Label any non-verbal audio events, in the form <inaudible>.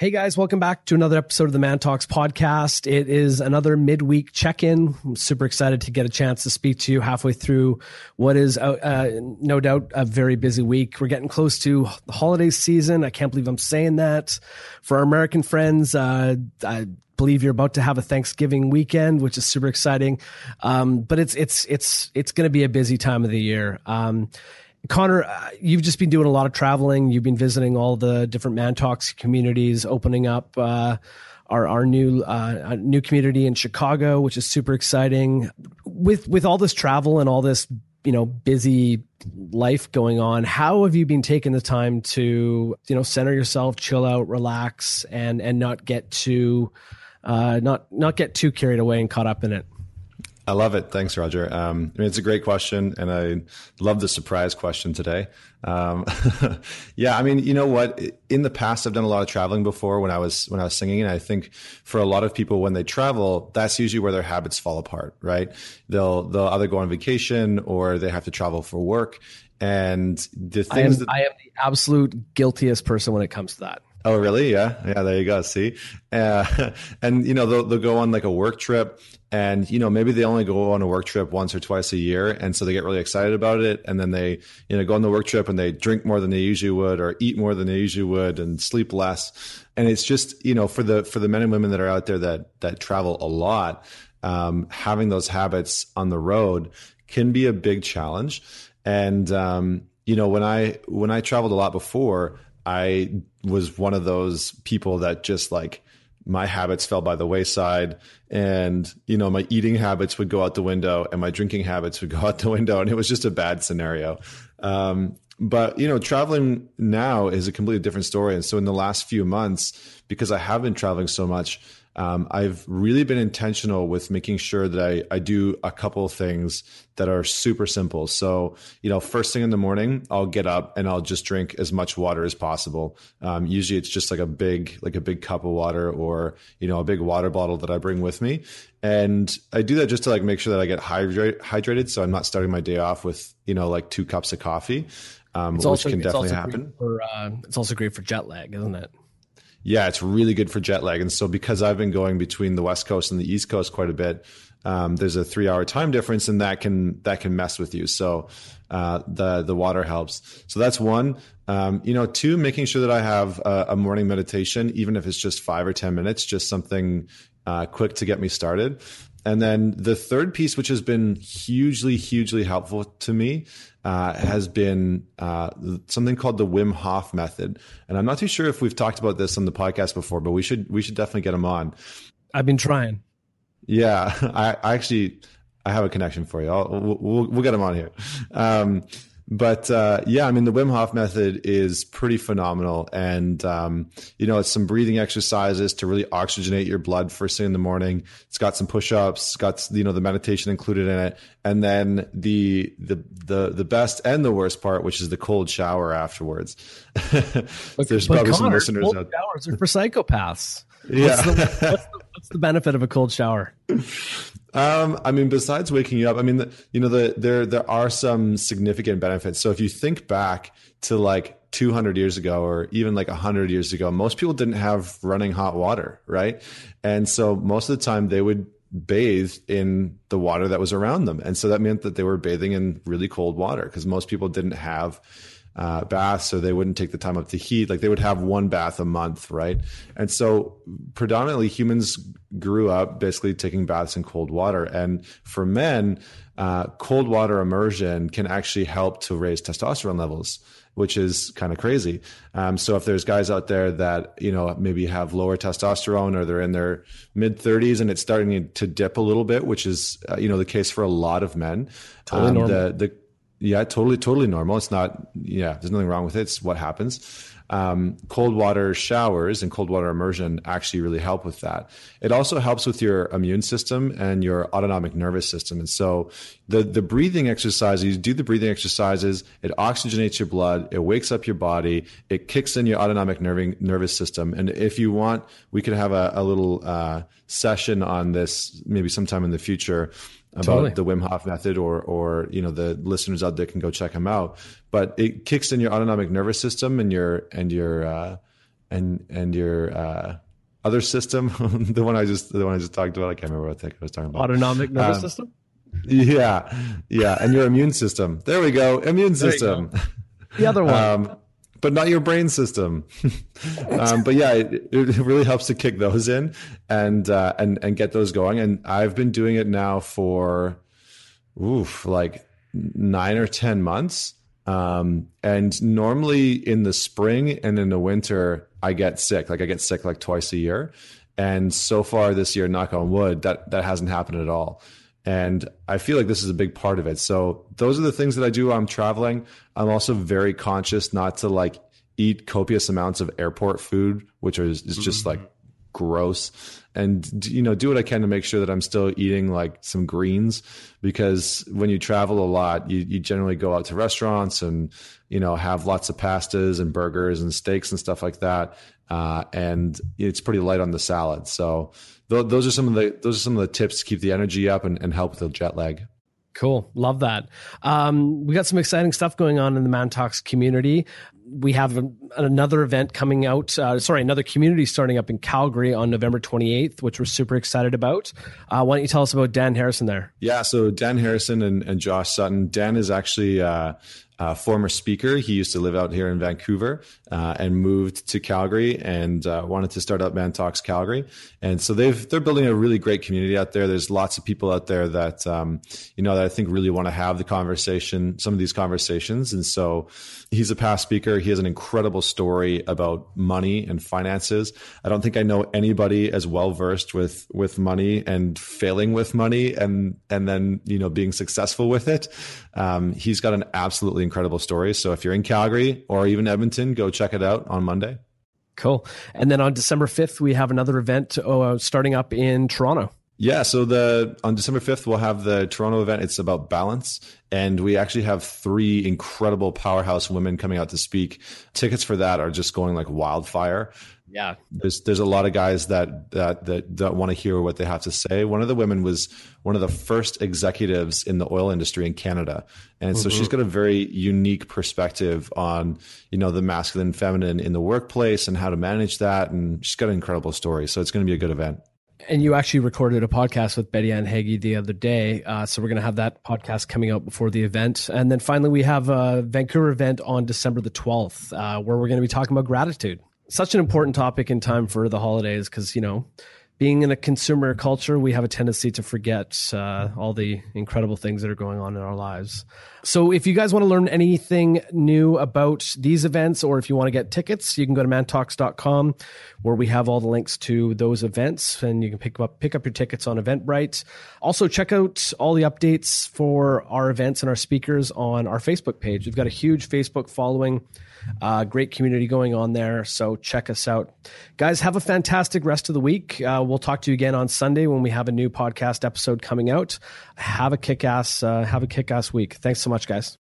Hey guys, welcome back to another episode of the Man Talks podcast. It is another midweek check in. I'm super excited to get a chance to speak to you halfway through what is, uh, uh, no doubt, a very busy week. We're getting close to the holiday season. I can't believe I'm saying that. For our American friends, uh, I believe you're about to have a Thanksgiving weekend, which is super exciting. Um, but it's it's it's it's going to be a busy time of the year. Um, Connor, uh, you've just been doing a lot of traveling. You've been visiting all the different Man Talks communities, opening up uh, our our new uh, new community in Chicago, which is super exciting. With with all this travel and all this you know busy life going on, how have you been taking the time to you know center yourself, chill out, relax, and and not get too uh, not not get too carried away and caught up in it? I love it. Thanks, Roger. Um, I mean, it's a great question, and I love the surprise question today. Um, <laughs> yeah, I mean, you know what? In the past, I've done a lot of traveling before when I was when I was singing, and I think for a lot of people, when they travel, that's usually where their habits fall apart. Right? They'll they'll either go on vacation or they have to travel for work, and the things I am, that I am the absolute guiltiest person when it comes to that. Oh, really? Yeah. Yeah. There you go. See? Uh, <laughs> and, you know, they'll, they'll go on like a work trip and, you know, maybe they only go on a work trip once or twice a year. And so they get really excited about it. And then they, you know, go on the work trip and they drink more than they usually would or eat more than they usually would and sleep less. And it's just, you know, for the, for the men and women that are out there that, that travel a lot, um, having those habits on the road can be a big challenge. And, um, you know, when I, when I traveled a lot before, I was one of those people that just like my habits fell by the wayside and you know my eating habits would go out the window and my drinking habits would <laughs> go out the window and it was just a bad scenario. Um, but you know traveling now is a completely different story. And so in the last few months because i have been traveling so much um, I've really been intentional with making sure that I, I do a couple of things that are super simple. So, you know, first thing in the morning, I'll get up and I'll just drink as much water as possible. Um, usually it's just like a big, like a big cup of water or, you know, a big water bottle that I bring with me. And I do that just to like make sure that I get hydrate, hydrated. So I'm not starting my day off with, you know, like two cups of coffee, um, which also, can definitely happen. For, uh, it's also great for jet lag, isn't it? Yeah, it's really good for jet lag. And so because I've been going between the West Coast and the East Coast quite a bit, um, there's a three hour time difference and that can, that can mess with you. So, uh, the, the water helps. So that's one. Um, you know, two, making sure that I have a, a, morning meditation, even if it's just five or 10 minutes, just something, uh, quick to get me started. And then the third piece, which has been hugely, hugely helpful to me, uh, has been uh, something called the Wim Hof method. And I'm not too sure if we've talked about this on the podcast before, but we should we should definitely get him on. I've been trying. Yeah, <laughs> I, I actually I have a connection for you. I'll, we'll, we'll get him on here. Um, but uh, yeah, I mean, the Wim Hof method is pretty phenomenal. And, um, you know, it's some breathing exercises to really oxygenate your blood first thing in the morning. It's got some push ups, got, you know, the meditation included in it. And then the, the, the, the best and the worst part, which is the cold shower afterwards. <laughs> There's but probably Connor, some listeners cold out showers are for psychopaths. Yeah. What's the, what's, the, what's the benefit of a cold shower? Um, I mean, besides waking you up, I mean, the, you know, the, there there are some significant benefits. So if you think back to like 200 years ago, or even like 100 years ago, most people didn't have running hot water, right? And so most of the time they would bathe in the water that was around them, and so that meant that they were bathing in really cold water because most people didn't have uh, baths, so they wouldn't take the time up to heat. Like they would have one bath a month, right? And so predominantly humans grew up basically taking baths in cold water. And for men, uh, cold water immersion can actually help to raise testosterone levels, which is kind of crazy. Um, so if there's guys out there that you know maybe have lower testosterone or they're in their mid 30s and it's starting to dip a little bit, which is uh, you know the case for a lot of men. Totally um, normal. The, the yeah, totally, totally normal. It's not, yeah, there's nothing wrong with it. It's what happens. Um, cold water showers and cold water immersion actually really help with that. It also helps with your immune system and your autonomic nervous system. And so the, the breathing exercises, you do the breathing exercises, it oxygenates your blood, it wakes up your body, it kicks in your autonomic nerving, nervous system. And if you want, we could have a, a little uh, session on this maybe sometime in the future about totally. the Wim Hof method or or you know the listeners out there can go check them out but it kicks in your autonomic nervous system and your and your uh, and and your uh, other system, <laughs> the one I just the one I just talked about. I can't remember what the heck I was talking about. Autonomic nervous um, system. Yeah, yeah, and your immune system. There we go, immune system. The other one. <laughs> Um, but not your brain system. <laughs> um, but yeah, it, it, really helps to kick those in and uh, and and get those going. And I've been doing it now for, oof, like nine or ten months. Um, and normally in the spring and in the winter, I get sick. Like I get sick like twice a year. And so far this year, knock on wood, that that hasn't happened at all. And I feel like this is a big part of it. So those are the things that I do while I'm traveling. I'm also very conscious not to like eat copious amounts of airport food, which is, is just mm-hmm. like gross. And you know, do what I can to make sure that I'm still eating like some greens because when you travel a lot, you, you generally go out to restaurants and you know have lots of pastas and burgers and steaks and stuff like that. Uh, and it's pretty light on the salad. So those are some of the those are some of the tips to keep the energy up and, and help with the jet lag. Cool. Love that. Um, we got some exciting stuff going on in the Man Talks community. We have a, another event coming out, uh, sorry, another community starting up in Calgary on November 28th, which we're super excited about. Uh, why don't you tell us about Dan Harrison there? Yeah, so Dan Harrison and, and Josh Sutton. Dan is actually uh, uh, former speaker. He used to live out here in Vancouver uh, and moved to Calgary and uh, wanted to start up Man Talks Calgary. And so they've they're building a really great community out there. There's lots of people out there that um, you know that I think really want to have the conversation, some of these conversations. And so he's a past speaker. He has an incredible story about money and finances. I don't think I know anybody as well versed with with money and failing with money and and then you know being successful with it. Um, he's got an absolutely incredible story. So if you're in Calgary or even Edmonton, go check it out on Monday. Cool. And then on December 5th, we have another event uh, starting up in Toronto. Yeah, so the on December 5th we'll have the Toronto event. It's about balance and we actually have three incredible powerhouse women coming out to speak. Tickets for that are just going like wildfire yeah there's there's a lot of guys that that that, that want to hear what they have to say one of the women was one of the first executives in the oil industry in canada and mm-hmm. so she's mm-hmm. got a very unique perspective on you know the masculine feminine in the workplace and how to manage that and she's got an incredible story so it's going to be a good event and you actually recorded a podcast with Betty Ann Hagee the other day. Uh, so we're going to have that podcast coming out before the event. And then finally, we have a Vancouver event on December the 12th, uh, where we're going to be talking about gratitude such an important topic in time for the holidays because you know being in a consumer culture, we have a tendency to forget uh, all the incredible things that are going on in our lives. So, if you guys want to learn anything new about these events, or if you want to get tickets, you can go to mantalks.com where we have all the links to those events and you can pick up pick up your tickets on Eventbrite. Also, check out all the updates for our events and our speakers on our Facebook page. We've got a huge Facebook following. Uh, great community going on there. So check us out. Guys, have a fantastic rest of the week. Uh, we'll talk to you again on Sunday when we have a new podcast episode coming out. Have a kick ass, uh, have a kick ass week. Thanks so much, guys.